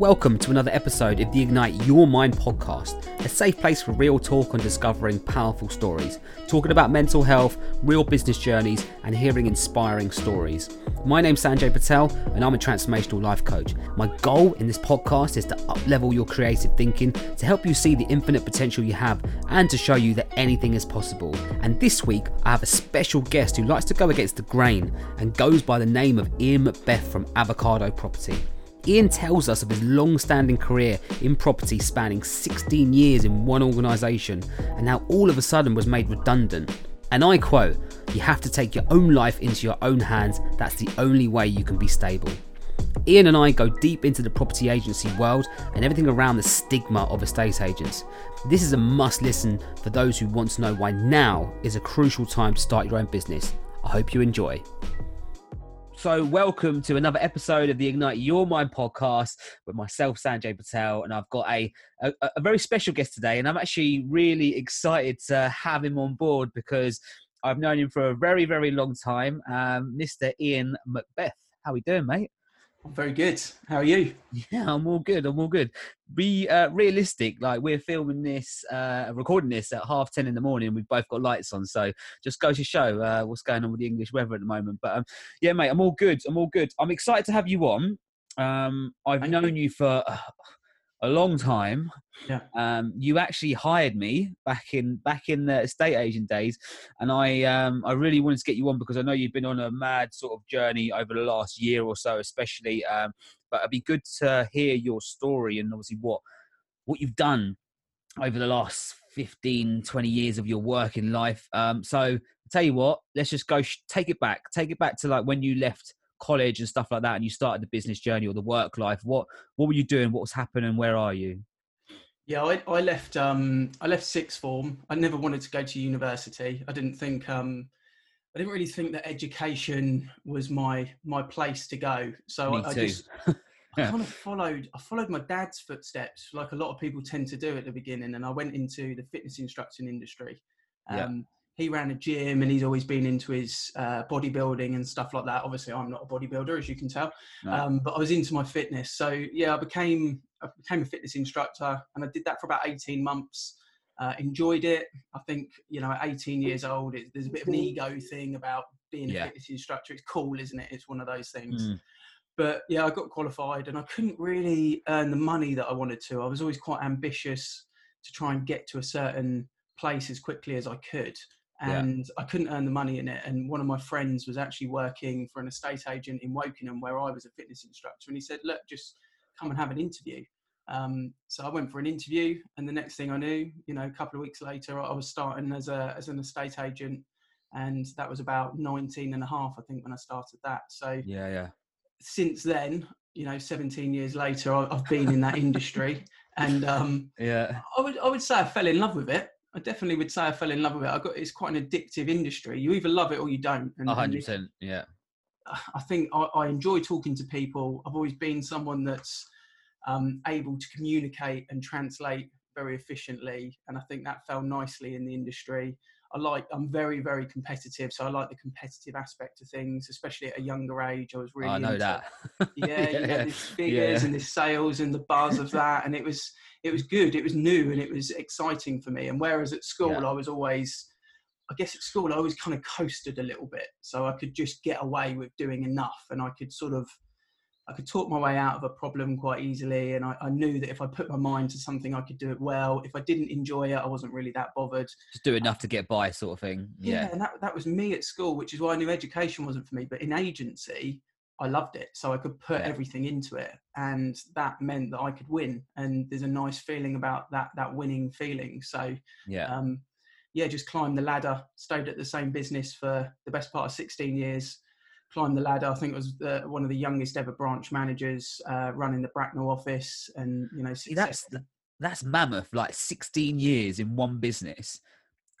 Welcome to another episode of the Ignite Your Mind podcast, a safe place for real talk on discovering powerful stories, talking about mental health, real business journeys, and hearing inspiring stories. My name's Sanjay Patel, and I'm a transformational life coach. My goal in this podcast is to uplevel your creative thinking, to help you see the infinite potential you have, and to show you that anything is possible. And this week, I have a special guest who likes to go against the grain and goes by the name of Ian Macbeth from Avocado Property. Ian tells us of his long standing career in property spanning 16 years in one organisation and how all of a sudden was made redundant. And I quote, You have to take your own life into your own hands, that's the only way you can be stable. Ian and I go deep into the property agency world and everything around the stigma of estate agents. This is a must listen for those who want to know why now is a crucial time to start your own business. I hope you enjoy. So, welcome to another episode of the Ignite Your Mind podcast with myself, Sanjay Patel, and I've got a, a, a very special guest today, and I'm actually really excited to have him on board because I've known him for a very, very long time, um, Mr. Ian Macbeth. How are we doing, mate? I'm very good. How are you? Yeah, I'm all good. I'm all good. Be uh, realistic. Like we're filming this, uh, recording this at half ten in the morning. We've both got lights on, so just goes to show uh, what's going on with the English weather at the moment. But um, yeah, mate, I'm all good. I'm all good. I'm excited to have you on. Um, I've Thank known you. you for a long time. Yeah. Um, you actually hired me back in back in the estate agent days, and I um, I really wanted to get you on because I know you've been on a mad sort of journey over the last year or so, especially. Um, but it'd be good to hear your story and obviously what what you've done over the last 15 20 years of your work in life um so tell you what let's just go sh- take it back take it back to like when you left college and stuff like that and you started the business journey or the work life what what were you doing what was happening where are you Yeah, I, I left. Um, I left sixth form. I never wanted to go to university. I didn't think. Um, I didn't really think that education was my my place to go. So I, I just I kind of followed. I followed my dad's footsteps, like a lot of people tend to do at the beginning. And I went into the fitness instruction industry. Yeah. Um, He ran a gym, and he's always been into his uh, bodybuilding and stuff like that. Obviously, I'm not a bodybuilder, as you can tell. No. um, but I was into my fitness. So yeah, I became I became a fitness instructor, and I did that for about eighteen months. Uh, enjoyed it. I think you know, at eighteen years old, it, there's a bit of an ego thing about being a fitness instructor. It's cool, isn't it? It's one of those things. Mm, But yeah, I got qualified, and I couldn't really earn the money that I wanted to. I was always quite ambitious to try and get to a certain place as quickly as I could. Yeah. And I couldn't earn the money in it. And one of my friends was actually working for an estate agent in Wokingham, where I was a fitness instructor. And he said, "Look, just come and have an interview." Um, so I went for an interview, and the next thing I knew, you know, a couple of weeks later, I was starting as a as an estate agent, and that was about 19 and a half, I think, when I started that. So yeah yeah since then, you know, 17 years later, I've been in that industry, and um, yeah I would I would say I fell in love with it. I definitely would say I fell in love with it. I got it's quite an addictive industry. You either love it or you don't. And hundred percent yeah I think I, I enjoy talking to people. I've always been someone that's um, able to communicate and translate very efficiently, and I think that fell nicely in the industry. I like. I'm very, very competitive, so I like the competitive aspect of things, especially at a younger age. I was really. i know into, that Yeah, you Yeah, know, yeah. these figures Yeah. and this sales and the buzz of that, and it was it was good. It was new and it was exciting for me. And whereas at school, Yeah. I was always I guess at school I always kind of coasted a little bit, so I could just get away with doing enough, and I could sort of, I could talk my way out of a problem quite easily, and I, I knew that if I put my mind to something, I could do it well. If I didn't enjoy it, I wasn't really that bothered. just do enough to get by sort of thing Yeah, yeah and that that was me at school, which is why I knew education wasn't for me. But in agency, I loved it, so I could put everything into it, and that meant that I could win. And there's a nice feeling about that that winning feeling. So yeah um, yeah, just climbed the ladder. Stayed at the same business for the best part of 16 years. Climbed the ladder. I think it was the, one of the youngest ever branch managers uh, running the Bracknell office, and you know, See, that's that's mammoth like 16 years in one business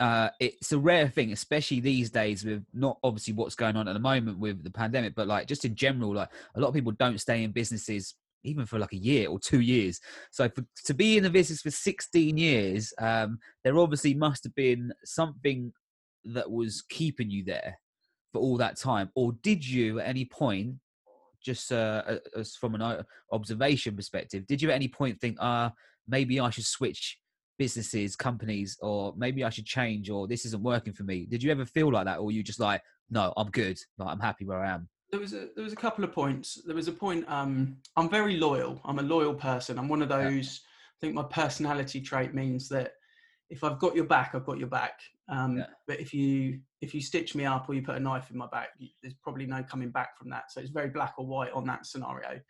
uh it's a rare thing especially these days with not obviously what's going on at the moment with the pandemic but like just in general like a lot of people don't stay in businesses even for like a year or two years. So for, to be in the business for 16 years um there obviously must have been something that was keeping you there for all that time. Or did you at any point just uh, as from an uh, observation perspective, did you at any point think, ah, uh, maybe I should switch businesses, companies, or maybe I should change, or this isn't working for me? Did you ever feel like that, or you just like, no, I'm good, like I'm happy where I am? There was a there was a couple of points. There was a point. Um, I'm very loyal. I'm a loyal person. I'm one of those. Yeah. I think my personality trait means that if I've got your back, I've got your back. Um, yeah. But if you if you stitch me up or you put a knife in my back, there's probably no coming back from that. So it's very black or white on that scenario.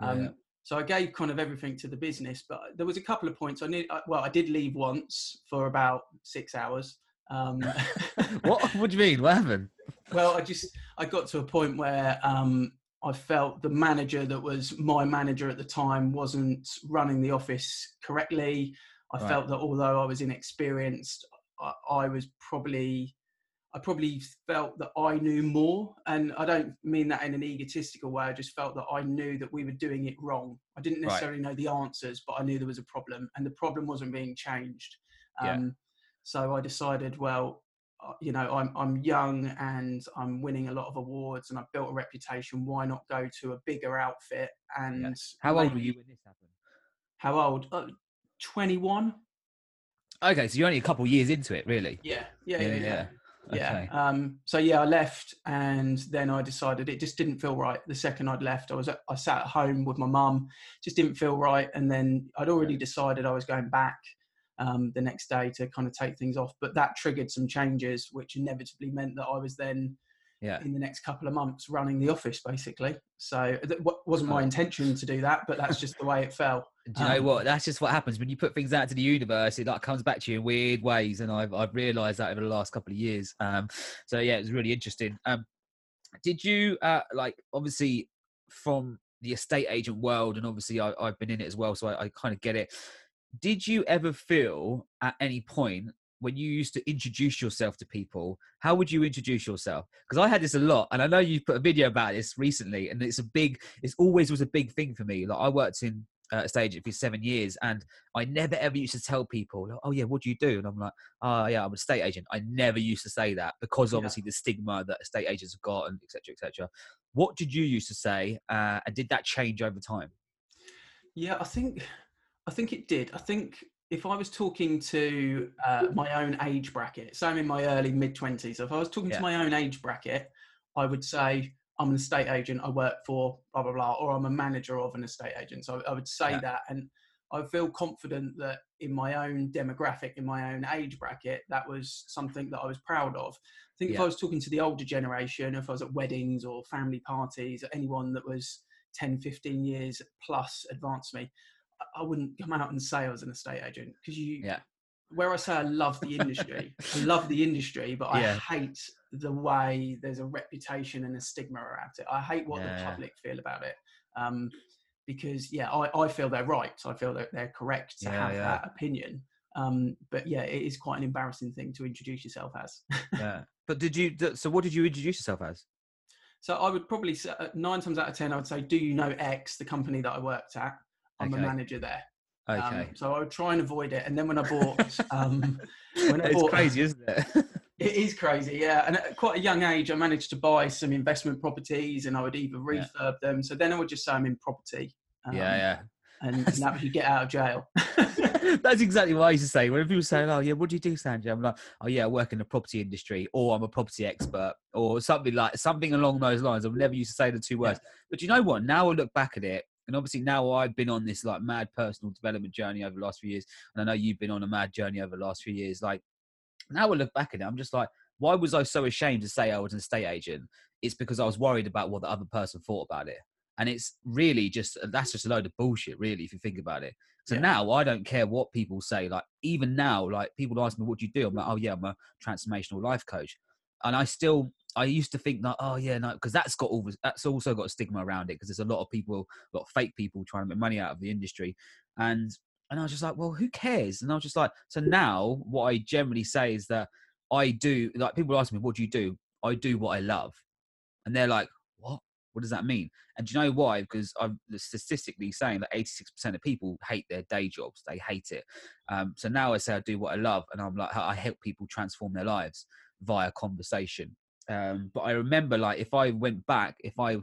Um, yeah. So I gave kind of everything to the business, but there was a couple of points I need. Well, I did leave once for about six hours. Um, what? What do you mean? What happened? Well, I just I got to a point where um, I felt the manager that was my manager at the time wasn't running the office correctly. I right. felt that although I was inexperienced, I, I, was probably I probably felt that I knew more, and I don't mean that in an egotistical way. I just felt that I knew that we were doing it wrong. I didn't necessarily right. know the answers, but I knew there was a problem, and the problem wasn't being changed. Um, yeah. So I decided, well, uh, you know, I'm I'm young and I'm winning a lot of awards, and I've built a reputation. Why not go to a bigger outfit? And yeah. how old were you when this happened? How old? Uh, 21. Okay, so you're only a couple years into it, really. Yeah, yeah, yeah, yeah. yeah. Okay. yeah. Um, so yeah, I left, and then I decided it just didn't feel right. The second I'd left, I was at, I sat at home with my mum, just didn't feel right, and then I'd already decided I was going back um, the next day to kind of take things off. But that triggered some changes, which inevitably meant that I was then yeah. in the next couple of months running the office basically. So it wasn't my intention to do that, but that's just the way it fell. Do you know um, what? That's just what happens when you put things out to the universe. It like comes back to you in weird ways, and I've I've realised that over the last couple of years. Um, so yeah, it was really interesting. Um, did you uh, like obviously from the estate agent world, and obviously I, have been in it as well, so I, I kind of get it. Did you ever feel at any point when you used to introduce yourself to people, how would you introduce yourself? Because I had this a lot, and I know you put a video about this recently, and it's a big, it's always was a big thing for me. Like I worked in uh, stage for seven years, and I never ever used to tell people, "Oh yeah, what do you do?" And I'm like, "Oh yeah, I'm a state agent." I never used to say that because obviously yeah. the stigma that estate agents have got, and etc. etc. What did you used to say, uh, and did that change over time? Yeah, I think, I think it did. I think if I was talking to uh, my own age bracket, so I'm in my early mid twenties. If I was talking yeah. to my own age bracket, I would say I'm an estate agent. I work for blah blah blah, or I'm a manager of an estate agent. So I would say yeah. that, and I feel confident that in my own demographic, in my own age bracket, that was something that I was proud of. I think yeah. if I was talking to the older generation, if I was at weddings or family parties, or anyone that was 10, 15 years plus advanced me, I wouldn't come out and say I was an estate agent because you. Yeah. Where I say I love the industry, I love the industry, but I yeah. hate the way there's a reputation and a stigma around it. I hate what yeah. the public feel about it. Um, because yeah, I, I feel they're right. I feel that they're correct to yeah, have that opinion. Um, but yeah, it is quite an embarrassing thing to introduce yourself as. yeah. But did you? So what did you introduce yourself as? So I would probably say uh, nine times out of ten, I would say, "Do you know X, the company that I worked at?" I'm okay. a manager there. Okay. Um, so I would try and avoid it. And then when I bought, um, when I it's bought, crazy, isn't it? it is crazy, yeah. And at quite a young age, I managed to buy some investment properties, and I would either refurb yeah. them. So then I would just say I'm in property. Um, yeah, yeah. And, and that was you get out of jail. That's exactly what I used to say. When people say, "Oh, yeah, what do you do, Sanjay?" I'm like, "Oh, yeah, I work in the property industry, or I'm a property expert, or something like something along those lines." I've never used to say the two words. Yeah. But you know what? Now I look back at it, and obviously now I've been on this like mad personal development journey over the last few years, and I know you've been on a mad journey over the last few years. Like now I look back at it, I'm just like, why was I so ashamed to say I was an estate agent? It's because I was worried about what the other person thought about it. And it's really just uh, that's just a load of bullshit, really, if you think about it. So yeah. now I don't care what people say. Like even now, like people ask me, "What do you do?" I'm like, "Oh yeah, I'm a transformational life coach." And I still I used to think that, oh yeah, no, because that's got all that's also got a stigma around it because there's a lot of people, a lot of fake people trying to make money out of the industry, and and I was just like, well, who cares? And I was just like, so now what I generally say is that I do like people ask me, what do you do? I do what I love, and they're like, what? What does that mean? And do you know why? Because I'm statistically saying that 86% of people hate their day jobs. They hate it. Um, so now I say I do what I love, and I'm like I help people transform their lives via conversation. Um, but I remember like if I went back, if I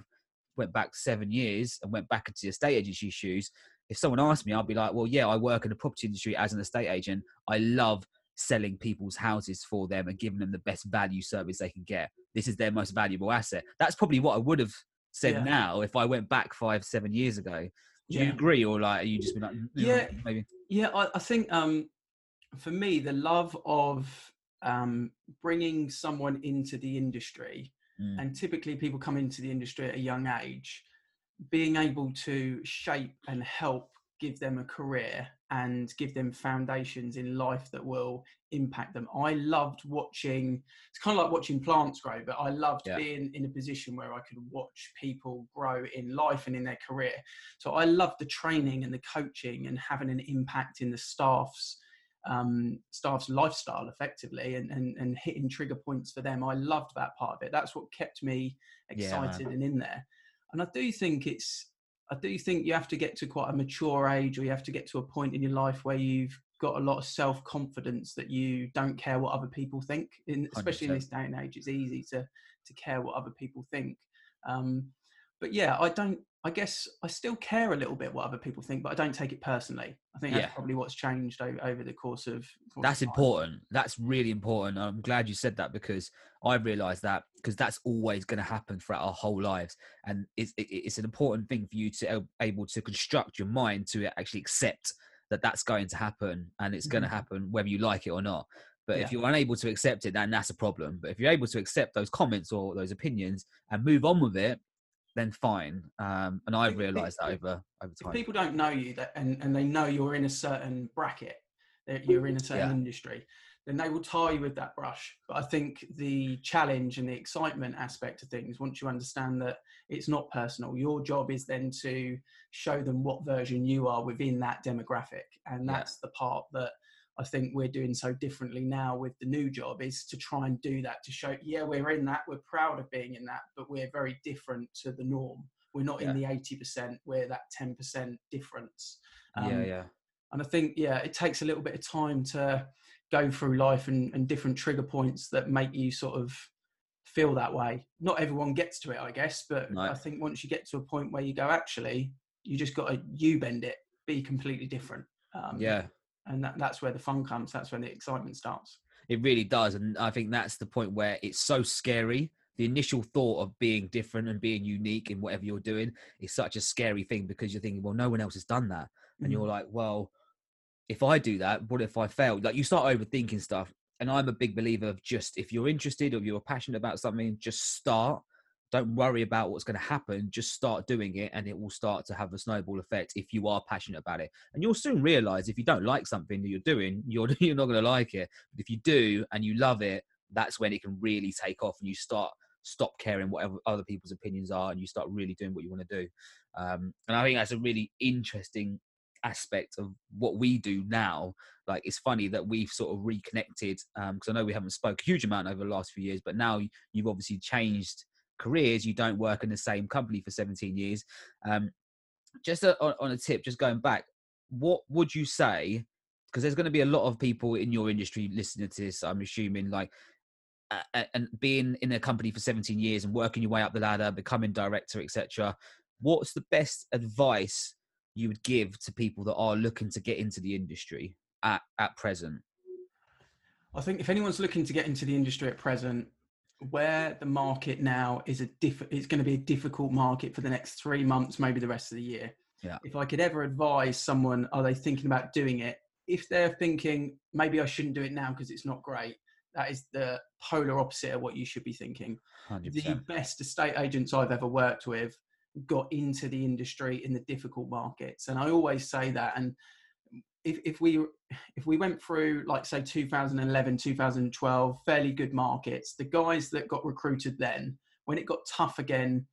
went back seven years and went back into the estate agency shoes, if someone asked me, I'd be like, well, yeah, I work in the property industry as an estate agent. I love selling people's houses for them and giving them the best value service they can get. This is their most valuable asset. That's probably what I would have said Yeah. now if I went back five, seven years ago. Do you agree, or like are you just been like, "Mm, Yeah. maybe? Yeah, I, I think um, for me, the love of um, bringing someone into the industry, Mm. and typically people come into the industry at a young age, being able to shape and help give them a career and give them foundations in life that will impact them. I loved watching, it's kind of like watching plants grow, but I loved Yeah. being in a position where I could watch people grow in life and in their career. So I loved the training and the coaching and having an impact in the staff's um, staff's lifestyle effectively and, and and hitting trigger points for them. I loved that part of it. That's what kept me Yeah, excited and in there. And I do think it's I do think you have to get to quite a mature age or you have to get to a point in your life where you've got a lot of self confidence that you don't care what other people think. In, especially in 100%. this day and age, it's easy to to care what other people think. Um, but yeah, I don't. I guess I still care a little bit what other people think, but I don't take it personally. I think that's Yeah. probably what's changed over, over the course of. course That's of important. That's really important. I'm glad you said that because I realised that because that's always going to happen throughout our whole lives, and it's it, it's an important thing for you to able to construct your mind to actually accept that that's going to happen and it's going to Mhm. happen whether you like it or not. But if you're unable to accept it, then that's a problem. But if you're able to accept those comments or those opinions and move on with it, then fine. Um, and I've If- if- realised that if- over over If time. people don't know you that and, and they know you're in a certain bracket, that you're in a certain Yeah. industry, then they will tie you with that brush. But I think the challenge and the excitement aspect of things, once you understand that it's not personal, your job is then to show them what version you are within that demographic. And Yeah. that's the part that I think we're doing so differently now with the new job is to try and do that to show, yeah, we're in that, we're proud of being in that, but we're very different to the norm. We're not in the 80%, we're that 10% difference. yeah, Um, yeah, And I think, yeah, it takes a little bit of time to go through life and, and different trigger points that make you sort of feel that way. Not everyone gets to it, I guess, but No. I think once you get to a point where you go, actually, you just got to you bend it, be completely different. Um, yeah. And that, that's where the fun comes. That's when the excitement starts. It really does. And I think that's the point where it's so scary. The initial thought of being different and being unique in whatever you're doing is such a scary thing because you're thinking, well, no one else has done that. And Mm. you're like, well, if I do that, what if I fail? Like you start overthinking stuff. And I'm a big believer of just if you're interested or you're passionate about something, just start. Don't worry about what's going to happen. Just start doing it, and it will start to have a snowball effect if you are passionate about it. And you'll soon realize if you don't like something that you're doing, you're you're not going to like it. But if you do and you love it, that's when it can really take off, and you start stop caring whatever other people's opinions are, and you start really doing what you want to do. Um, and I think that's a really interesting aspect of what we do now. Like it's funny that we've sort of reconnected because I know we haven't spoke a huge amount over the last few years, but now you've obviously changed careers. You don't work in the same company for 17 years. Um, just a, on, a tip, just going back, what would you say? Because there's going to be a lot of people in your industry listening to this. I'm assuming like. Uh, and being in a company for 17 years and working your way up the ladder, becoming director, etc. What's the best advice you would give to people that are looking to get into the industry at, at present? I think if anyone's looking to get into the industry at present, where the market now is a diff- it's going to be a difficult market for the next three months, maybe the rest of the year. Yeah. If I could ever advise someone, are they thinking about doing it? If they're thinking maybe I shouldn't do it now because it's not great, that is the polar opposite of what you should be thinking. 100%. The best estate agents I've ever worked with got into the industry in the difficult markets, and I always say that. And if, if we if we went through like say 2011 2012 fairly good markets the guys that got recruited then when it got tough again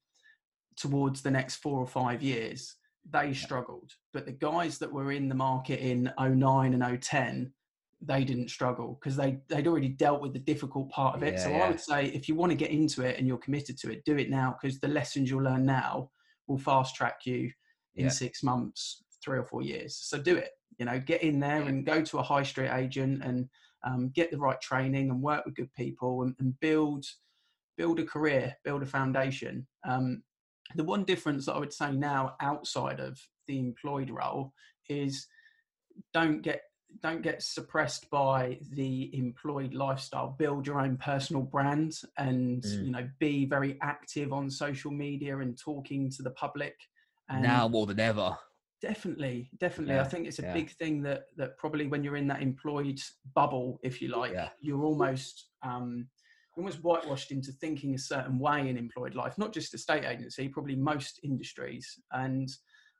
towards the next four or five years they struggled. But the guys that were in the market in 09 and 010 they didn't struggle because they they'd already dealt with the difficult part of it. Yeah, so yeah. i would say if you want to get into it and you're committed to it do it now because the lessons you'll learn now will fast track you in Yeah. six months three or four years. So do it you know get in there and go to a high street agent and um, get the right training and work with good people and, and build build a career build a foundation. Um, the one difference that I would say now outside of the employed role is don't get don't get suppressed by the employed lifestyle. Build your own personal brand and mm. you know be very active on social media and talking to the public and now more than ever definitely definitely yeah, i think it's a yeah. big thing that that probably when you're in that employed bubble if you like yeah. you're almost um almost whitewashed into thinking a certain way in employed life, not just a state agency, probably most industries. And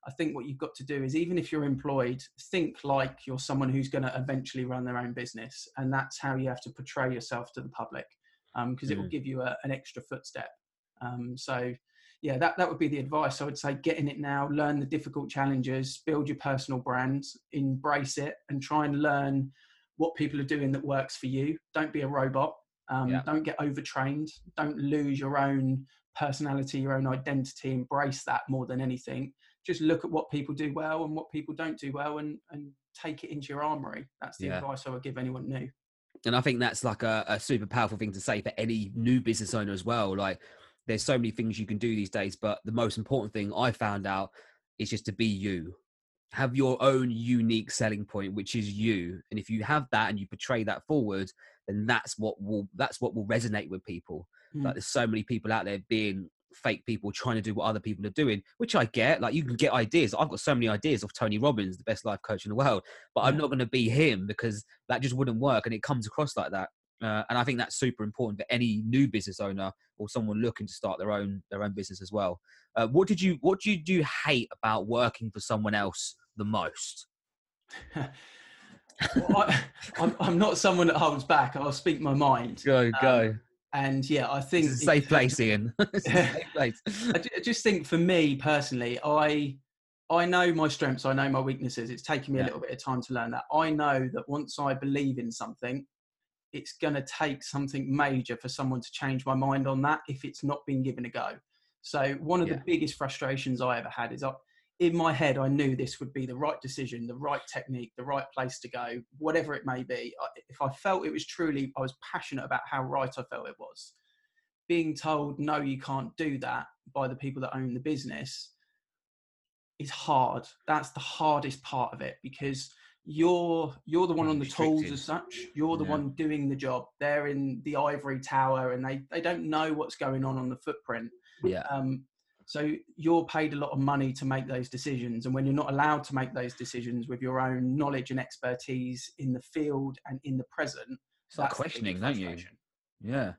I think what you've got to do is even if you're employed, think like you're someone who's going to eventually run their own business. And that's how you have to portray yourself to the public because um, mm. it will mm. give you a, an extra footstep. Um, so, yeah, that, that would be the advice. I would say get in it now, learn the difficult challenges, build your personal brand, embrace it, and try and learn what people are doing that works for you. Don't be a robot. Um, yeah. Don't get overtrained. Don't lose your own personality, your own identity. Embrace that more than anything. Just look at what people do well and what people don't do well, and and take it into your armory. That's the yeah. advice I would give anyone new. And I think that's like a, a super powerful thing to say for any new business owner as well. Like, there's so many things you can do these days, but the most important thing I found out is just to be you. Have your own unique selling point which is you. And if you have that and you portray that forward then that's what will that's what will resonate with people. Mm. like there's so many people out there being fake people trying to do what other people are doing which i get. Like you can get ideas. I've got so many ideas of tony robbins the best life coach in the world but yeah. i'm not going to be him because that just wouldn't work and it comes across like that uh, and I think that's super important for any new business owner or someone looking to start their own their own business as well. Uh, what did you what do you do hate about working for someone else the most? well, I, am I'm not someone that holds back. I'll speak my mind. Go um, go. And yeah, I think it's a safe place, Ian. safe place. I just think for me personally, I I know my strengths. I know my weaknesses. It's taken me yeah. a little bit of time to learn that. I know that once I believe in something, it's going to take something major for someone to change my mind on that if it's not been given a go. So one of yeah. the biggest frustrations I ever had is I, in my head I knew this would be the right decision, the right technique, the right place to go, whatever it may be. If I felt it was truly, I was passionate about how right I felt it was. Being told no, you can't do that by the people that own the business is hard. That's the hardest part of it because you're you're the one on the tools as such. You're the yeah. one doing the job. They're in the ivory tower and they they don't know what's going on on the footprint. Yeah. Um so you're paid a lot of money to make those decisions and when you're not allowed to make those decisions with your own knowledge and expertise in the field and in the present start questioning don't you? yeah.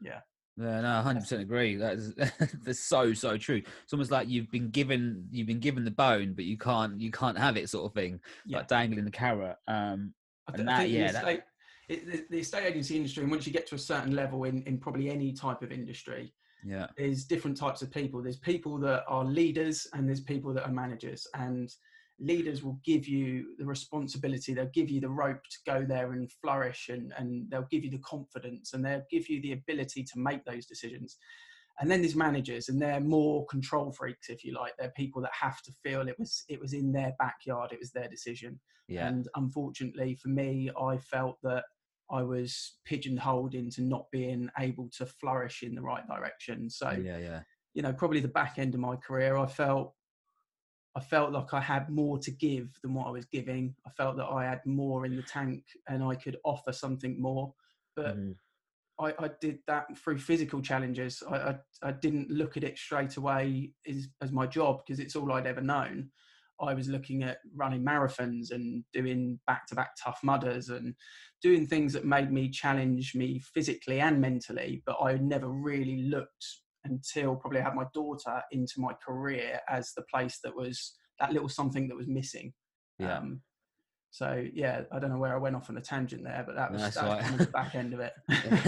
Yeah yeah, no, hundred percent agree. That's that's so so true. It's almost like you've been given you've been given the bone, but you can't you can't have it, sort of thing. Yeah. Like dangling the carrot. Um, and that, yeah, the estate, that... it, the estate agency industry, and once you get to a certain level in in probably any type of industry, yeah, there's different types of people. There's people that are leaders, and there's people that are managers, and leaders will give you the responsibility. They'll give you the rope to go there and flourish and, and they'll give you the confidence and they'll give you the ability to make those decisions. And then there's managers and they're more control freaks if you like. They're people that have to feel it was it was in their backyard. It was their decision. Yeah. and unfortunately for me i felt that i was pigeonholed into not being able to flourish in the right direction. So yeah yeah. you know probably the back end of my career i felt I felt like I had more to give than what I was giving. I felt that I had more in the tank and I could offer something more. But mm. I, I, did that through physical challenges. I, I, I, didn't look at it straight away as, as my job because it's all I'd ever known. I was looking at running marathons and doing back to back tough mudders and doing things that made me challenge me physically and mentally, but I never really looked until probably I had my daughter into my career as the place that was that little something that was missing. Yeah. Um, so yeah, I don't know where I went off on a tangent there, but that was, that was kind of the back end of it.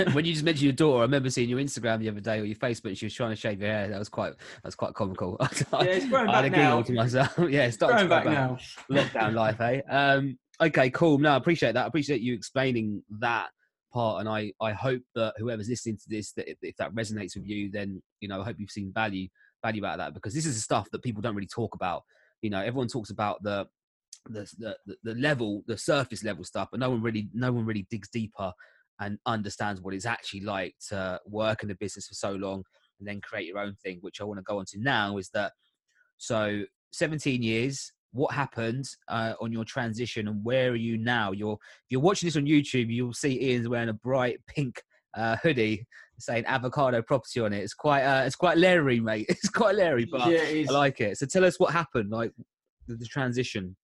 when you just mentioned your daughter, I remember seeing your Instagram the other day or your Facebook. She was trying to shave your hair. That was quite that's quite comical. yeah, it's growing back I had a now. to myself. yeah, it's growing back, back now. Lockdown life, eh? Um, okay, cool. No, I appreciate that. I appreciate you explaining that part and i i hope that whoever's listening to this that if, that resonates with you then you know i hope you've seen value value out of that because this is the stuff that people don't really talk about you know everyone talks about the the the, the level the surface level stuff but no one really no one really digs deeper and understands what it's actually like to work in the business for so long and then create your own thing, which I want to go on to now. Is that so? 17 years. What happened uh, on your transition, and where are you now? You're if you're watching this on YouTube, you'll see Ian's wearing a bright pink uh, hoodie saying avocado property on it. It's quite uh, it's quite leery, mate. It's quite leery, but yeah, I like it. So tell us what happened, like the, the transition.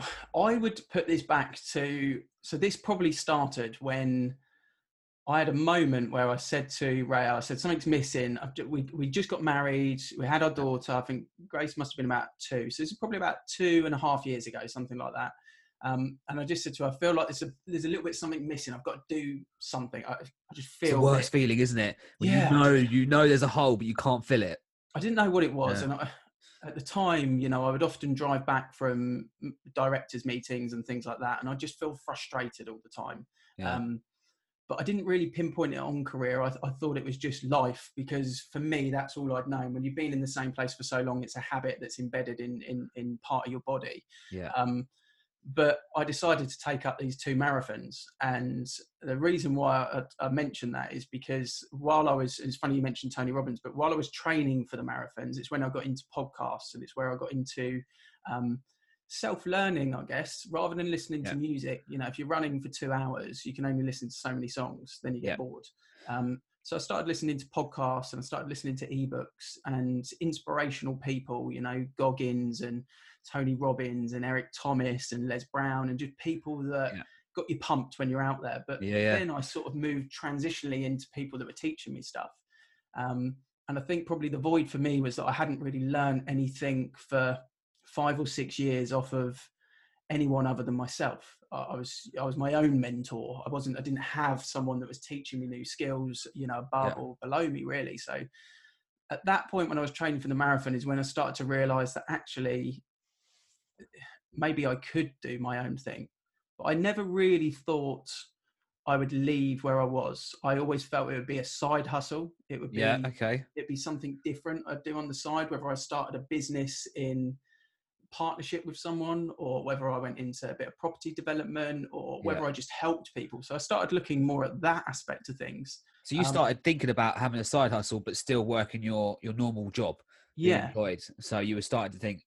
I would put this back to so this probably started when I had a moment where I said to Ray, I said something's missing. we we just got married. We had our daughter. I think Grace must have been about two. So this is probably about two and a half years ago, something like that. Um, and I just said to her, I feel like there's a there's a little bit something missing. I've got to do something. I, I just feel it's the worst it. feeling, isn't it? When yeah. you know you know there's a hole, but you can't fill it. I didn't know what it was, yeah. and I, at the time, you know, I would often drive back from directors' meetings and things like that, and I just feel frustrated all the time. Yeah. Um, but I didn't really pinpoint it on career. I, th- I, thought it was just life because for me, that's all I'd known. When you've been in the same place for so long, it's a habit that's embedded in in, in part of your body. Yeah. Um, but I decided to take up these two marathons. And the reason why I, I mentioned that is because while I was, it's funny you mentioned Tony Robbins, but while I was training for the marathons, it's when I got into podcasts and it's where I got into um, self learning, I guess, rather than listening yeah. to music. You know, if you're running for two hours, you can only listen to so many songs, then you get yeah. bored. Um, so I started listening to podcasts and I started listening to ebooks and inspirational people, you know, Goggins and Tony Robbins and Eric Thomas and Les Brown and just people that yeah. got you pumped when you're out there. But then I sort of moved transitionally into people that were teaching me stuff. Um, and I think probably the void for me was that I hadn't really learned anything for five or six years off of anyone other than myself. I was I was my own mentor. I wasn't I didn't have someone that was teaching me new skills, you know, above yeah. or below me really. So at that point when I was training for the marathon is when I started to realize that actually maybe I could do my own thing. But I never really thought I would leave where I was. I always felt it would be a side hustle. It would be yeah, okay. It'd be something different I'd do on the side, whether I started a business in partnership with someone or whether I went into a bit of property development or whether yeah. I just helped people. So I started looking more at that aspect of things. So you um, started thinking about having a side hustle but still working your your normal job. Yeah. Employed. So you were starting to think,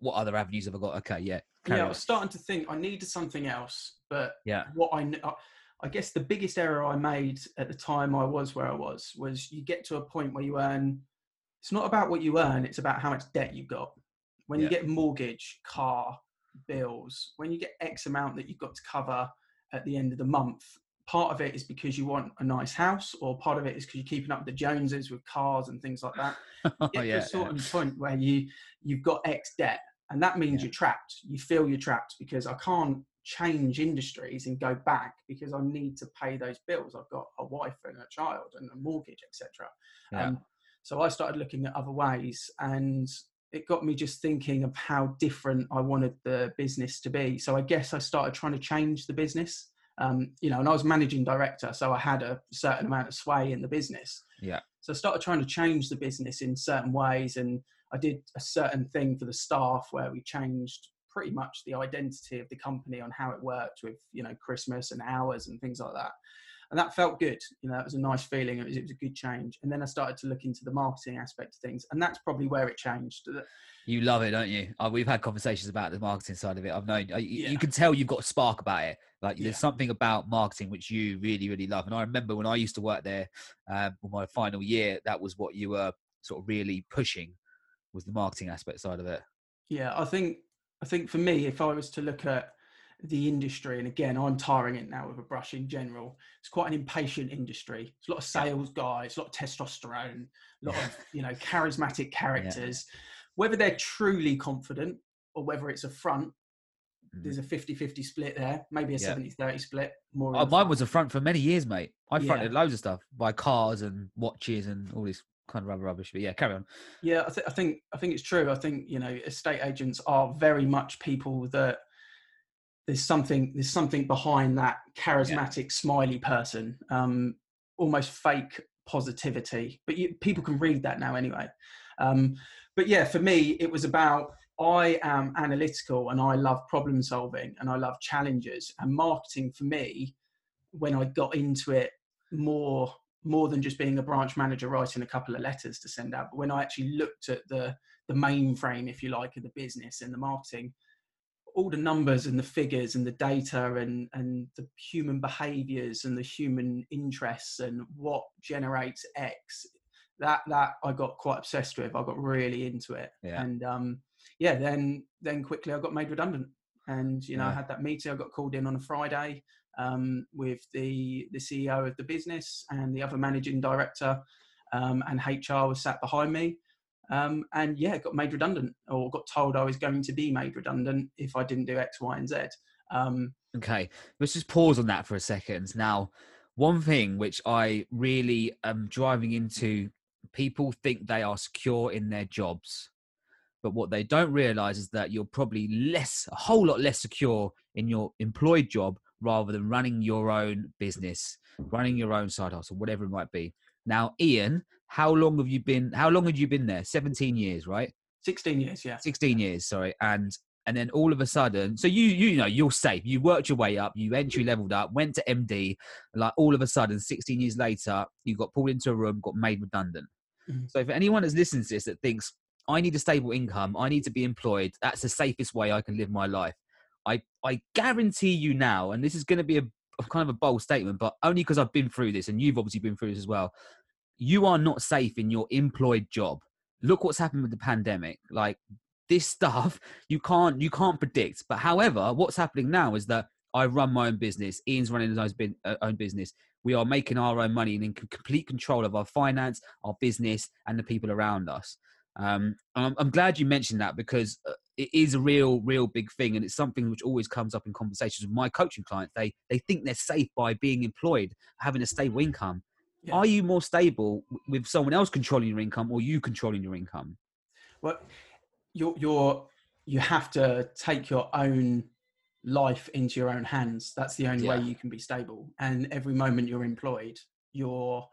what other avenues have I got? Okay, yeah. Yeah, on. I was starting to think I needed something else, but yeah, what I I guess the biggest error I made at the time I was where I was was you get to a point where you earn. It's not about what you earn; it's about how much debt you've got. When yeah. you get mortgage, car, bills, when you get X amount that you've got to cover at the end of the month, part of it is because you want a nice house, or part of it is because you're keeping up the Joneses with cars and things like that. oh, get yeah, to a certain yeah. point where you you've got X debt and that means yeah. you're trapped you feel you're trapped because i can't change industries and go back because i need to pay those bills i've got a wife and a child and a mortgage etc yeah. um, so i started looking at other ways and it got me just thinking of how different i wanted the business to be. So i guess i started trying to change the business um, you know and i was managing director so i had a certain amount of sway in the business. Yeah. So i started trying to change the business in certain ways and I did a certain thing for the staff where we changed pretty much the identity of the company on how it worked with you know Christmas and hours and things like that. And that felt good. You know, that was a nice feeling. It was, it was a good change. And then I started to look into the marketing aspect of things, and that's probably where it changed. You love it, don't you? Uh, we've had conversations about the marketing side of it. I've known you, yeah. you can tell you've got a spark about it. Like there's yeah. something about marketing which you really, really love. And I remember when I used to work there, um, for my final year, that was what you were sort of really pushing was the marketing aspect side of it. Yeah, I think I think for me, if I was to look at the industry, and again, I'm tiring it now with a brush in general. It's quite an impatient industry. It's a lot of sales guys, a lot of testosterone, a lot of you know charismatic characters. Yeah. Whether they're truly confident or whether it's a front, mm-hmm. there's a 50-50 split there, maybe a yeah. 70-30 split. More. Oh, mine was a front for many years, mate. I fronted yeah. loads of stuff, buy cars and watches and all this kind of rather rubbish. But yeah, carry on. Yeah, I, th- I think I think it's true. I think you know estate agents are very much people that there's something there's something behind that charismatic yeah. smiley person, um, almost fake positivity. But you, people can read that now anyway. Um, but yeah, for me, it was about I am analytical and I love problem solving and I love challenges and marketing for me. When I got into it more more than just being a branch manager writing a couple of letters to send out. But when I actually looked at the the mainframe, if you like, of the business and the marketing, all the numbers and the figures and the data and and the human behaviors and the human interests and what generates X, that that I got quite obsessed with. I got really into it, Yeah. and um, yeah, then then quickly I got made redundant, and you know I had that meeting. I got called in on a Friday um, with the the CEO of the business and the other managing director, um, and HR was sat behind me. Um, and yeah, got made redundant, or got told I was going to be made redundant if I didn't do X, Y, and Z. Um, Okay, let's just pause on that for a second. Now, one thing which I really am driving into people think they are secure in their jobs, but what they don't realize is that you're probably less, a whole lot less secure in your employed job rather than running your own business, running your own side hustle, whatever it might be. Now, Ian, how long have you been? How long had you been there? Seventeen years, right? 16 years, yeah. 16 years sorry and and then all of a sudden so you you know you're safe you worked your way up you entry leveled up went to md like all of a sudden 16 years later you got pulled into a room got made redundant Mhm. so for anyone that's listening to this that thinks i need a stable income i need to be employed that's the safest way i can live my life i i guarantee you now and this is going to be a kind of a bold statement but only because i've been through this and you've obviously been through this as well. You are not safe in your employed job. Look what's happened with the pandemic. Like this stuff you can't you can't predict. But however what's happening now is that i run my own business. Ian's running his own, uh, own business. We are making our own money and in complete control of our finance our business and the people around us. Um, I'm, I'm glad you mentioned that because uh, it is a real real big thing and it's something which always comes up in conversations with my coaching clients they they think they're safe by being employed having a stable income Yeah. are you more stable with someone else controlling your income or you controlling your income Well, you're, you're, you have to take your own life into your own hands. That's the only way you can be stable. And every moment you're employed, your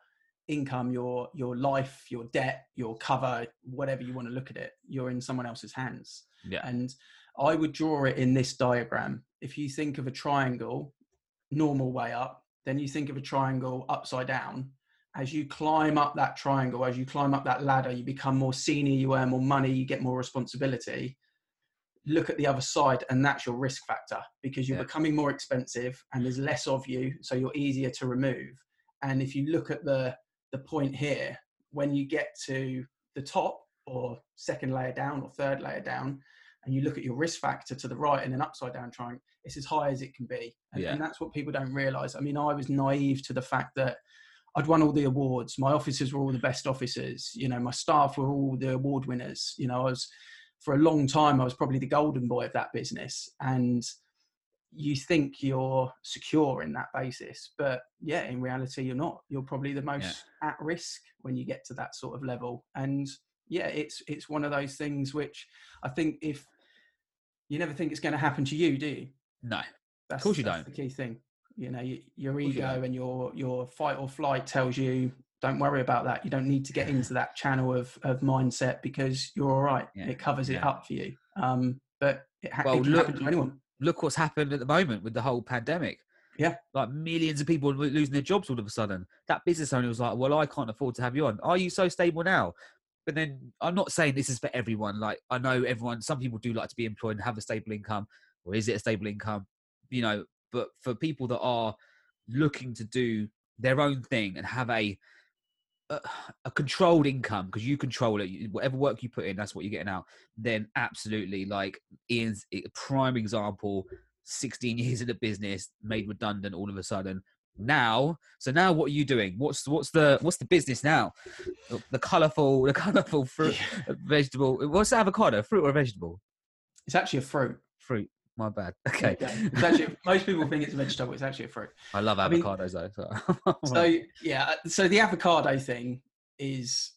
income, your your life, your debt, your cover, whatever you want to look at it, you're in someone else's hands. Yeah. And I would draw it in this diagram. If you think of a triangle, normal way up, then you think of a triangle upside down. As you climb up that triangle, as you climb up that ladder, you become more senior, you earn more money, you get more responsibility. Look at the other side, and that's your risk factor because you're Yeah. becoming more expensive and there's less of you, so you're easier to remove. And if you look at the the point here, when you get to the top or second layer down or third layer down, and you look at your risk factor to the right in an upside down triangle, it's as high as it can be. And, Yeah. and that's what people don't realize. I mean, I was naive to the fact that I'd won all the awards. My officers were all the best officers. You know, my staff were all the award winners. You know, I was for a long time I was probably the golden boy of that business. And you think you're secure in that basis, but yeah, in reality you're not. You're probably the most at risk when you get to that sort of level. And yeah, it's it's one of those things which I think if you never think it's going to happen to you, do you? no That's, course you that's don't. The key thing, you know, your course you ego and your your fight or flight tells you don't worry about that. You don't need to get into that channel of of mindset because you're all right. Yeah, It covers it up for you. Um, but it, ha- Well, it can look- happen to anyone. Look what's happened at the moment with the whole pandemic. Yeah. Like millions of people losing their jobs all of a sudden. That business owner was like, Well, I can't afford to have you on. Are you so stable now? But then I'm not saying this is for everyone. Like I know everyone some people do like to be employed and have a stable income. Or is it a stable income? You know, but for people that are looking to do their own thing and have a a, a controlled income because you control it. Whatever work you put in, that's what you're getting out. Then absolutely, like Ian's a prime example. 16 years in the business, made redundant all of a sudden. Now, so now what are you doing? What's what's the what's the business now? The, colorful, the colorful fruit, vegetable. What's the avocado? Fruit or vegetable? It's actually a fruit. Fruit. My bad. Okay. Yeah, actually most people think it's a vegetable. It's actually a fruit. I love I mean- avocados though. So. so yeah so the avocado thing is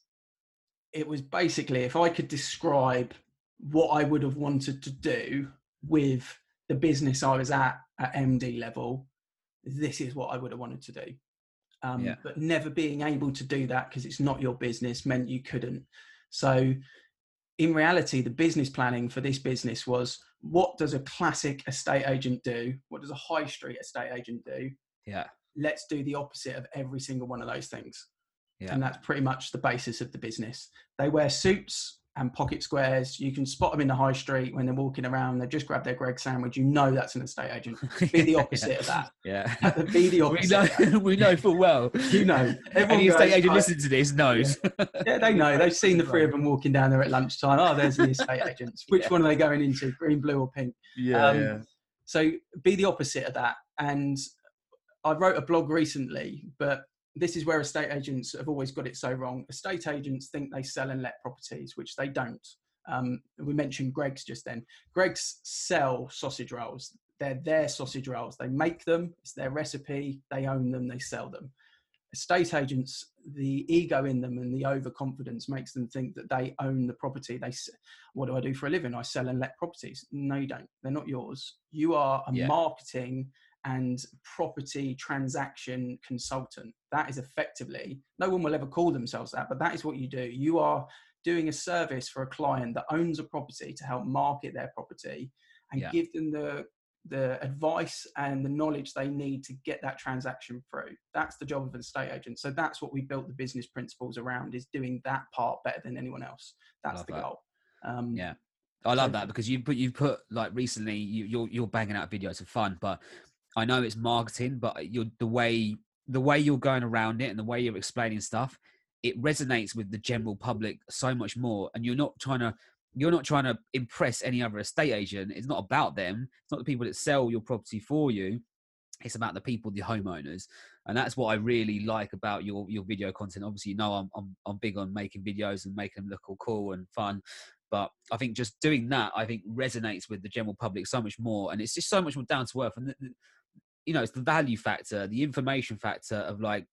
it was basically if i could describe what i would have wanted to do with the business i was at at md level this is what i would have wanted to do um, Yeah. but never being able to do that because it's not your business meant you couldn't so in reality the business planning for this business was what does a classic estate agent do what does a high street estate agent do yeah. let's do the opposite of every single one of those things. Yeah. And that's pretty much the basis of the business. They wear suits and pocket squares. You can spot them in the high street when they're walking around. They just grab their Greggs sandwich. You know that's an estate agent. Be the opposite of that. Yeah. Be the we opposite. know, we know full well. You know, everyone Any estate agent "Oh, listening to this knows. Yeah, they know. They've seen the three of them walking down there at lunchtime. Oh, there's the estate agents. Which Yeah. one are they going into? Green, blue, or pink? Yeah, Um, So be the opposite of that. And I wrote a blog recently, but this is where estate agents have always got it so wrong. Estate agents think they sell and let properties, which they don't. Um, we mentioned Greggs just then. Greggs sell sausage rolls. They're their sausage rolls. They make them. It's their recipe. They own them. They sell them. Estate agents, the ego in them and the overconfidence makes them think that they own the property. They, what do I do for a living? I sell and let properties. No, you don't. They're not yours. You are a Yeah. marketing and property transaction consultant. That is effectively, no one will ever call themselves that, but that is what you do. You are doing a service for a client that owns a property to help market their property and Yeah. give them the the advice and the knowledge they need to get that transaction through. That's the job of an estate agent. So that's what we built the business principles around is doing that part better than anyone else. That's Love the that. goal. Um, Yeah. I love So- that because you put you put like recently you, you're you're banging out videos for fun, but I know it's marketing, but uh, you're the way the way you're going around it and the way you're explaining stuff, it resonates with the general public so much more. And you're not trying to you're not trying to impress any other estate agent. It's not about them. It's not the people that sell your property for you. It's about the people, the homeowners, and that's what I really like about your your video content. Obviously, you know I'm I'm, I'm big on making videos and making them look all cool and fun but I think just doing that, I think resonates with the general public so much more, and it's just so much more down to earth. And the- you know, it's the value factor, the information factor of like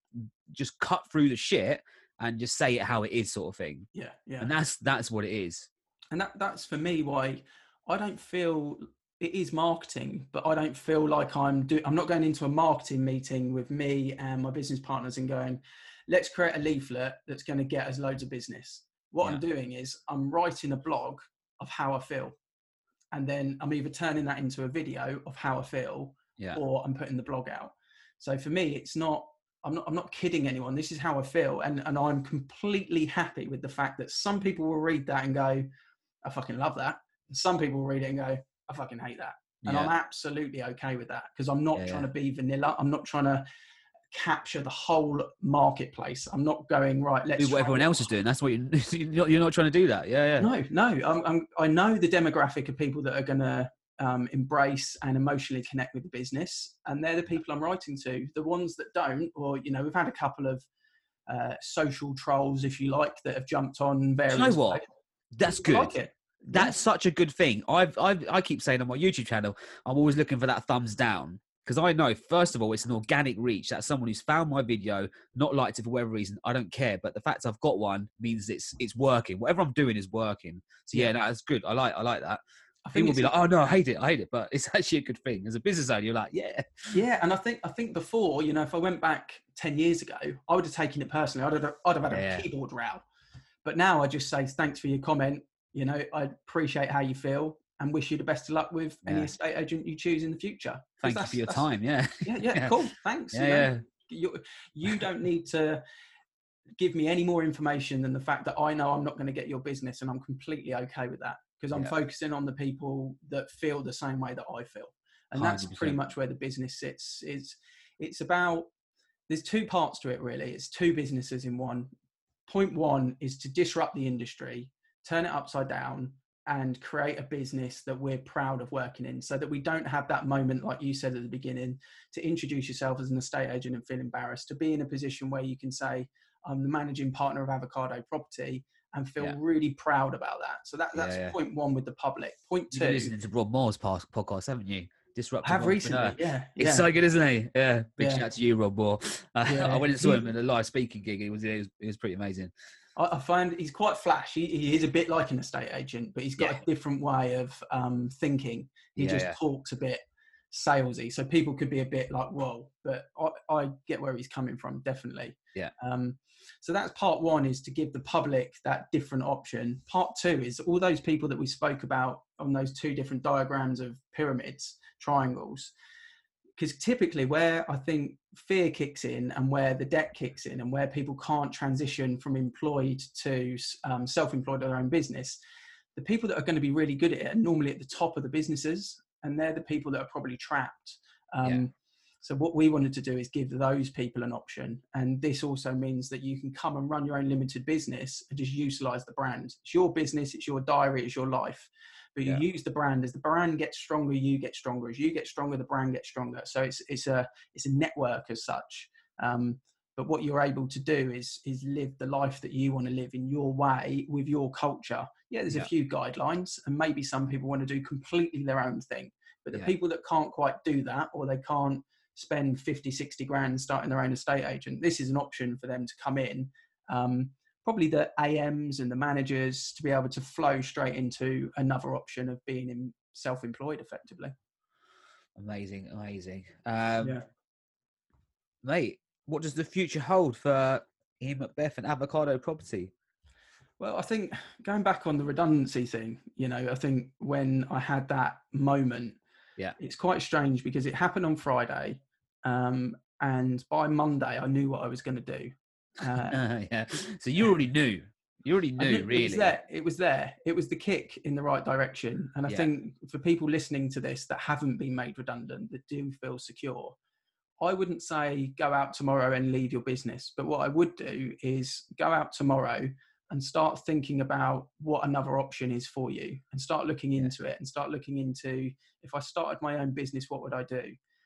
just cut through the shit and just say it how it is, sort of thing. Yeah. Yeah. And that's that's what it is. and that that's for me why I don't feel it is marketing, but I don't feel like I'm do I'm not going into a marketing meeting with me and my business partners and going, let's create a leaflet that's going to get us loads of business. What I'm doing is I'm writing a blog of how I feel. And then I'm either turning that into a video of how I feel Yeah, or I'm putting the blog out. So for me, it's not. I'm not. I'm not kidding anyone. This is how I feel, and and I'm completely happy with the fact that some people will read that and go, "I fucking love that," and some people will read it and go, "I fucking hate that," and I'm absolutely okay with that because I'm not Yeah, trying yeah. to be vanilla. I'm not trying to capture the whole marketplace. I'm not going right. Let's do what everyone else is doing. That's what you you're not, you're not trying to do that. Yeah, yeah, no, no. I'm, I'm, I know the demographic of people that are going to um, embrace and emotionally connect with the business, and they're the people I'm writing to. The ones that don't, or you know, we've had a couple of uh, social trolls, if you like, that have jumped on various. know what? That's good. Like. That's such a good thing. I've, I've I keep saying on my YouTube channel, I'm always looking for that thumbs down because I know first of all it's an organic reach. That's someone who's found my video, not liked it for whatever reason. I don't care, but the fact I've got one means it's it's working. Whatever I'm doing is working. So yeah, Yeah. no, that's good. I like I like that. I think People will be like, oh no, I hate it, I hate it, but it's actually a good thing. As a business owner, you're like, yeah, Yeah, and I think I think before, you know, if I went back ten years ago, I would have taken it personally. I'd have, I'd have had Yeah. a keyboard row. But now I just say thanks for your comment. You know, I appreciate how you feel and wish you the best of luck with any estate agent you choose in the future. thank you for your time. Yeah, Yeah, yeah, Yeah. cool. Thanks. yeah, you know. yeah. you, you don't need to give me any more information than the fact that I know I'm not going to get your business and I'm completely okay with that because I'm Yeah. focusing on the people that feel the same way that I feel. And that's pretty much where the business sits. It's, it's about, there's two parts to it really. It's two businesses in one. Point one is to disrupt the industry, turn it upside down, and create a business that we're proud of working in so that we don't have that moment, like you said at the beginning, to introduce yourself as an estate agent and feel embarrassed, to be in a position where you can say, I'm the managing partner of Avocado Property and feel Yeah. really proud about that. So that, that's yeah. point one with the public. Point You've been two, listening to Rob Moore's past podcast, haven't you? I Disruptive have recently. Yeah. It's so good, isn't he? Yeah. Big shout out to you, Rob Moore. Uh, I went and saw him in a live speaking gig. It was it was, it was pretty amazing. I, I find he's quite flashy. He is a bit like an estate agent, but he's got a different way of um, thinking. He just talks a bit salesy, so people could be a bit like, "Whoa!" But I, I get where he's coming from, definitely. Yeah. Um, so that's part one is to give the public that different option. Part two is all those people that we spoke about on those two different diagrams of pyramids, triangles. because typically where I think fear kicks in and where the debt kicks in and where people can't transition from employed to um, self-employed or their own business, the people that are going to be really good at it are normally at the top of the businesses, and they're the people that are probably trapped. Um, yeah. So what we wanted to do is give those people an option, and this also means that you can come and run your own limited business and just utilize the brand. It's your business, it's your diary, it's your life but you yeah. use the brand as the brand gets stronger you get stronger as you get stronger the brand gets stronger so it's it's a it's a network as such um, but what you're able to do is is live the life that you want to live in your way with your culture yeah there's yeah. a few guidelines and maybe some people want to do completely their own thing but the yeah. people that can't quite do that or they can't spend 50 60 grand starting their own estate agent this is an option for them to come in um, probably the AMs and the managers to be able to flow straight into another option of being in self-employed effectively. Amazing, amazing. Um, yeah. Mate, what does the future hold for Ian Macbeth and Avocado Property? Well, I think going back on the redundancy thing, you know, I think when I had that moment, yeah, it's quite strange because it happened on Friday, um, and by Monday I knew what I was going to do. Uh, yeah. So you already knew. You already knew, really. It was there. It was there. It was the kick in the right direction. And I yeah. think for people listening to this that haven't been made redundant, that do feel secure, I wouldn't say go out tomorrow and leave your business. But what I would do is go out tomorrow and start thinking about what another option is for you and start looking into it and start looking into if I started my own business, what would I do?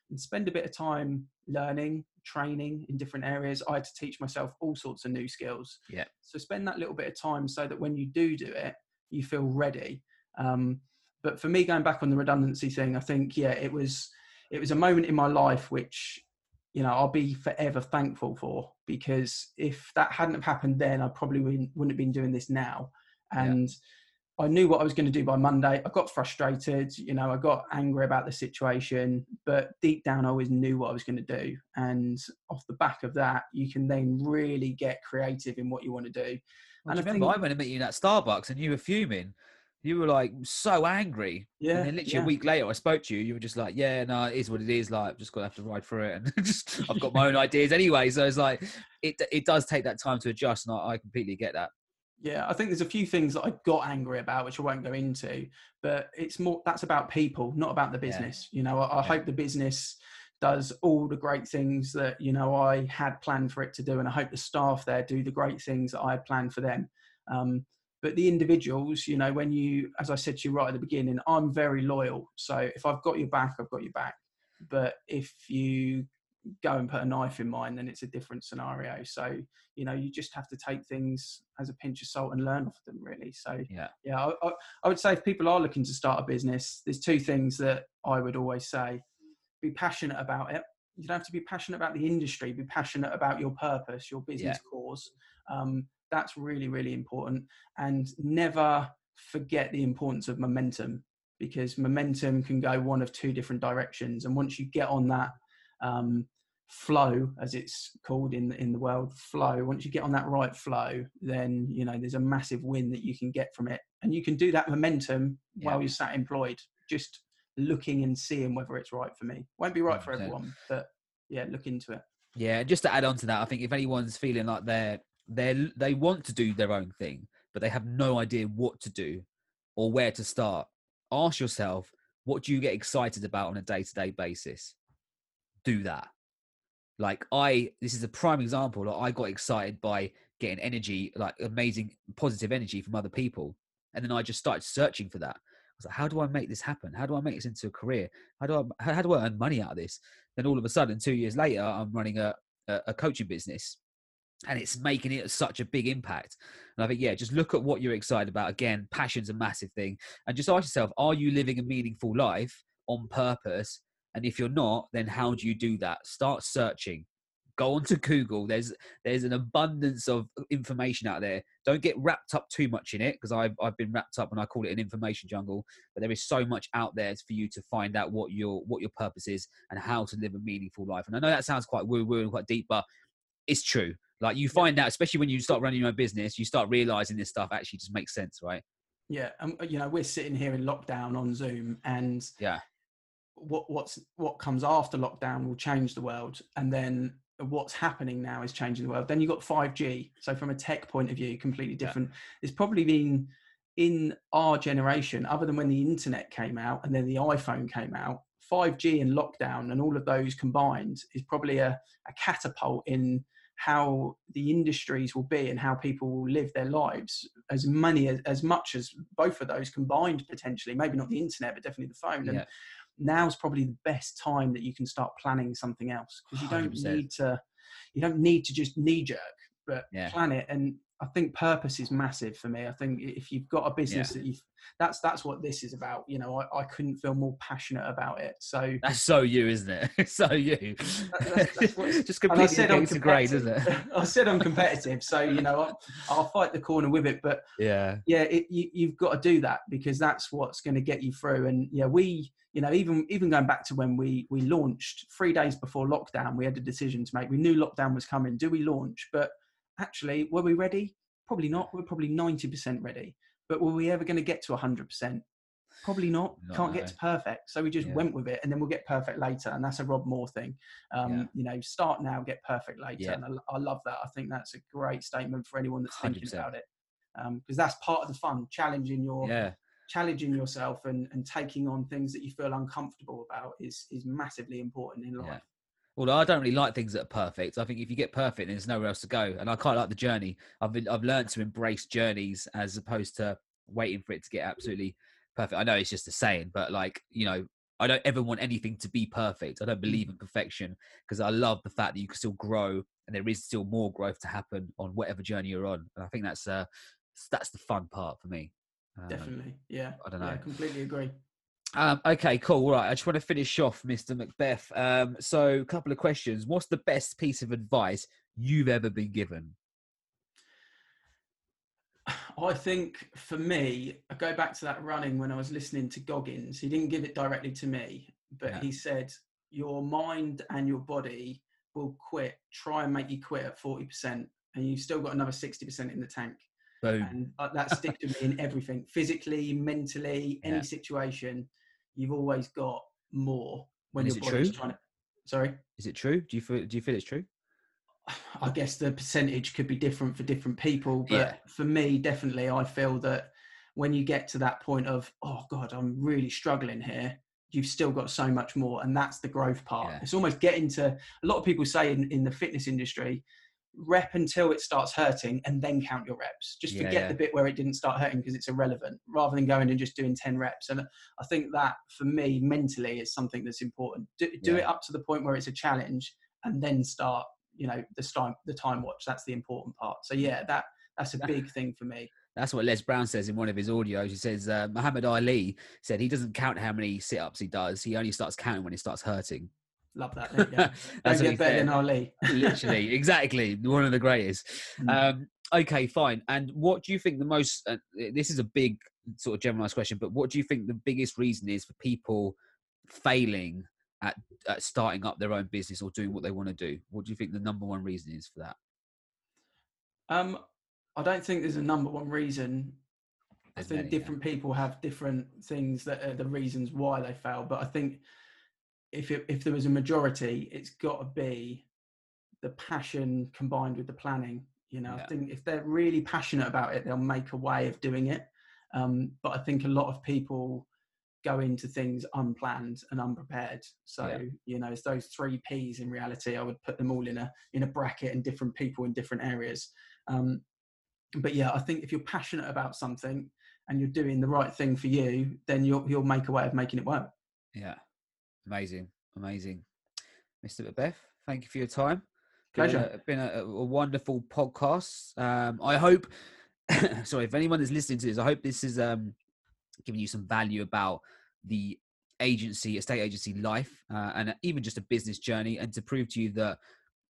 And spend a bit of time learning, training in different areas. I had to teach myself all sorts of new skills. Yeah. So spend that little bit of time so that when you do do it, you feel ready. Um, but for me, going back on the redundancy thing, I think yeah, it was it was a moment in my life which you know I'll be forever thankful for because if that hadn't have happened then, I probably wouldn't, wouldn't have been doing this now. And yeah I knew what I was going to do by Monday. I got frustrated, you know, I got angry about the situation, but deep down, I always knew what I was going to do. And off the back of that, you can then really get creative in what you want to do. Well, and I remember think, I went and met you at Starbucks and you were fuming. You were like so angry. Yeah. And then literally yeah. a week later, I spoke to you. You were just like, yeah, no, it is what it is. Like, just got to have to ride through it. And just, I've got my own ideas anyway. So it's like, it, it does take that time to adjust. And I, I completely get that. Yeah, I think there's a few things that I got angry about, which I won't go into, but it's more that's about people, not about the business. Yeah. You know, I, I yeah. hope the business does all the great things that you know I had planned for it to do, and I hope the staff there do the great things that I had planned for them. Um, but the individuals, you know, when you, as I said to you right at the beginning, I'm very loyal. So if I've got your back, I've got your back. But if you go and put a knife in mine, then it's a different scenario. So, you know, you just have to take things as a pinch of salt and learn off them, really. So, yeah, yeah, I, I, would say if people are looking to start a business, there's two things that I would always say be passionate about it. You don't have to be passionate about the industry, be passionate about your purpose, your business yeah. cause. Um, that's really, really important. And never forget the importance of momentum because momentum can go one of two different directions. And once you get on that, um, flow as it's called in in the world flow once you get on that right flow then you know there's a massive win that you can get from it and you can do that momentum yeah. while you're sat employed just looking and seeing whether it's right for me won't be right 100%. for everyone but yeah look into it yeah just to add on to that i think if anyone's feeling like they're they they want to do their own thing but they have no idea what to do or where to start ask yourself what do you get excited about on a day-to-day basis do that like I, this is a prime example. Like I got excited by getting energy, like amazing positive energy from other people, and then I just started searching for that. I was like, how do I make this happen? How do I make this into a career? How do I how do I earn money out of this? Then all of a sudden, two years later, I'm running a a, a coaching business, and it's making it such a big impact. And I think, yeah, just look at what you're excited about. Again, passion's a massive thing, and just ask yourself: Are you living a meaningful life on purpose? And if you're not, then how do you do that? Start searching. Go onto Google. There's there's an abundance of information out there. Don't get wrapped up too much in it because I've I've been wrapped up and I call it an information jungle. But there is so much out there for you to find out what your what your purpose is and how to live a meaningful life. And I know that sounds quite woo woo and quite deep, but it's true. Like you find out, especially when you start running your own business, you start realizing this stuff actually just makes sense, right? Yeah, um, you know, we're sitting here in lockdown on Zoom, and yeah, what what's what comes after lockdown will change the world, and then what's happening now is changing the world. Then you've got 5G. So from a tech point of view, completely different. Yeah. It's probably been in our generation, other than when the internet came out and then the iPhone came out, 5G and lockdown and all of those combined is probably a, a catapult in how the industries will be and how people will live their lives as many as, as much as both of those combined potentially maybe not the internet but definitely the phone and yeah. now's probably the best time that you can start planning something else because you don't 100%. need to you don't need to just knee jerk but yeah. plan it and I think purpose is massive for me. I think if you've got a business yeah. that you that's that's what this is about. You know, I, I couldn't feel more passionate about it. So that's so you, isn't it? so you. That, that's, that's just completely I said I'm great, isn't it? I said I'm competitive, so you know I'll, I'll, fight the corner with it. But yeah, yeah, it, you, you've got to do that because that's what's going to get you through. And yeah, we you know even even going back to when we we launched three days before lockdown we had a decision to make we knew lockdown was coming do we launch but actually, were we ready? Probably not. We're probably 90% ready. But were we ever going to get to 100%? Probably not. not Can't no. get to perfect. So we just yeah. went with it and then we'll get perfect later. And that's a Rob Moore thing. Um, yeah. You know, start now, get perfect later. Yeah. And I, I, love that. I think that's a great statement for anyone that's thinking 100%. about it. Because um, that's part of the fun, challenging your. Yeah challenging yourself and, and taking on things that you feel uncomfortable about is is massively important in life. Although I don't really like things that are perfect. I think if you get perfect, then there's nowhere else to go. And I quite like the journey. I've been, I've learned to embrace journeys as opposed to waiting for it to get absolutely perfect. I know it's just a saying, but like you know, I don't ever want anything to be perfect. I don't mm. believe in perfection because I love the fact that you can still grow and there is still more growth to happen on whatever journey you're on. And I think that's uh that's the fun part for me. Um, Definitely, yeah. I don't know. Yeah, completely agree. Um, okay, cool. Right, I just want to finish off, Mr. Macbeth. Um, so, a couple of questions. What's the best piece of advice you've ever been given? I think for me, I go back to that running when I was listening to Goggins. He didn't give it directly to me, but yeah. he said, Your mind and your body will quit, try and make you quit at 40%, and you've still got another 60% in the tank. Boom. And uh, that sticks to me in everything physically, mentally, any yeah. situation you've always got more when your body's trying to. Sorry, is it true? Do you feel? Do you feel it's true? I guess the percentage could be different for different people, but yeah. for me, definitely, I feel that when you get to that point of, oh God, I'm really struggling here, you've still got so much more. And that's the growth part. Yeah. It's almost getting to, a lot of people say in, in the fitness industry, rep until it starts hurting and then count your reps. Just forget yeah, the bit where it didn't start hurting because it's irrelevant rather than going and just doing 10 reps. And I think that for me mentally is something that's important. Do, do yeah. it up to the point where it's a challenge and then start, you know, the time, the time watch. That's the important part. So yeah, that, that's a big thing for me. That's what Les Brown says in one of his audios. He says uh, Muhammad Ali said he doesn't count how many sit-ups he does. He only starts counting when it starts hurting. Love that. Yeah. Don't get better than Ali. Literally, exactly. One of the greatest. Mm. Um, okay, fine. And what do you think the most? Uh, this is a big sort of generalized question, but what do you think the biggest reason is for people failing at, at starting up their own business or doing what they want to do? What do you think the number one reason is for that? Um, I don't think there's a number one reason. There's I think many, different yeah. people have different things that are the reasons why they fail. But I think if it, if there was a majority, it's got to be the passion combined with the planning. You know, yeah. I think if they're really passionate about it, they'll make a way of doing it. Um, but I think a lot of people go into things unplanned and unprepared. So yeah. you know, it's those three P's in reality. I would put them all in a in a bracket and different people in different areas. Um, but yeah, I think if you're passionate about something and you're doing the right thing for you, then you'll you'll make a way of making it work. Yeah, Amazing, amazing. Mr. Macbeth, thank you for your time. Pleasure. Been a, been a, a wonderful podcast. Um, I hope, sorry, if anyone is listening to this, I hope this is um, giving you some value about the agency, estate agency life, uh, and even just a business journey, and to prove to you that,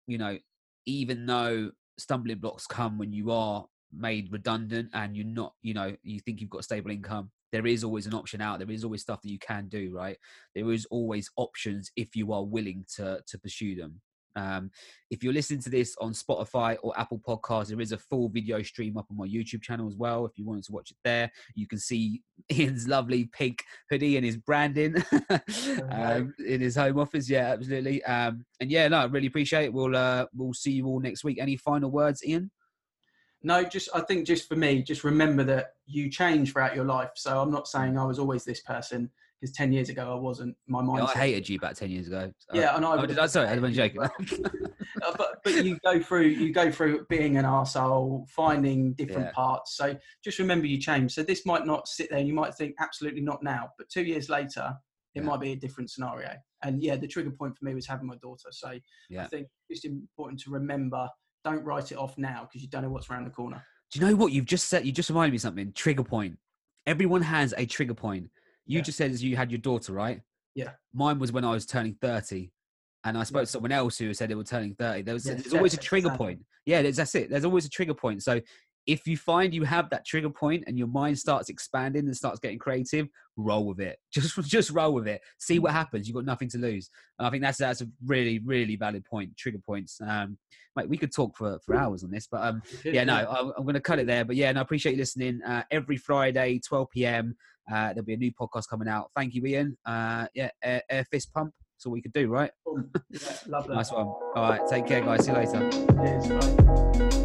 you know, even though stumbling blocks come when you are made redundant and you're not, you know, you think you've got stable income, there is always an option out. There is always stuff that you can do, right? There is always options if you are willing to to pursue them. Um, if you're listening to this on Spotify or Apple Podcasts, there is a full video stream up on my YouTube channel as well. If you wanted to watch it there, you can see Ian's lovely pink hoodie and his branding um, in his home office. Yeah, absolutely. Um, and yeah, no, I really appreciate it. We'll uh, we'll see you all next week. Any final words, Ian? No, just I think just for me, just remember that you change throughout your life. So I'm not saying I was always this person because 10 years ago I wasn't. My mind. I hated you about 10 years ago. So. Yeah, and I. Oh, did I sorry, I was joking. Uh, but but you go through you go through being an asshole, finding different yeah. parts. So just remember you change. So this might not sit there. and You might think absolutely not now, but two years later, it yeah. might be a different scenario. And yeah, the trigger point for me was having my daughter. So yeah. I think it's important to remember. Don't write it off now because you don't know what's around the corner. Do you know what you've just said? You just reminded me something. Trigger point. Everyone has a trigger point. You yeah. just said you had your daughter, right? Yeah. Mine was when I was turning 30. And I spoke yeah. to someone else who said they were turning 30. There was yeah, there's always a trigger point. Yeah, that's it. There's always a trigger point. So if you find you have that trigger point and your mind starts expanding and starts getting creative, roll with it. Just just roll with it. See what happens. You've got nothing to lose. And I think that's that's a really really valid point. Trigger points. Um, mate, we could talk for, for hours on this, but um, yeah, no, I'm, I'm going to cut it there. But yeah, no, I appreciate you listening. Uh, every Friday, 12 p.m. Uh, there'll be a new podcast coming out. Thank you, Ian. Uh, yeah, air, air fist pump. That's all we could do, right? Yeah, love that. nice one. All right, take care, guys. See you later. Cheers,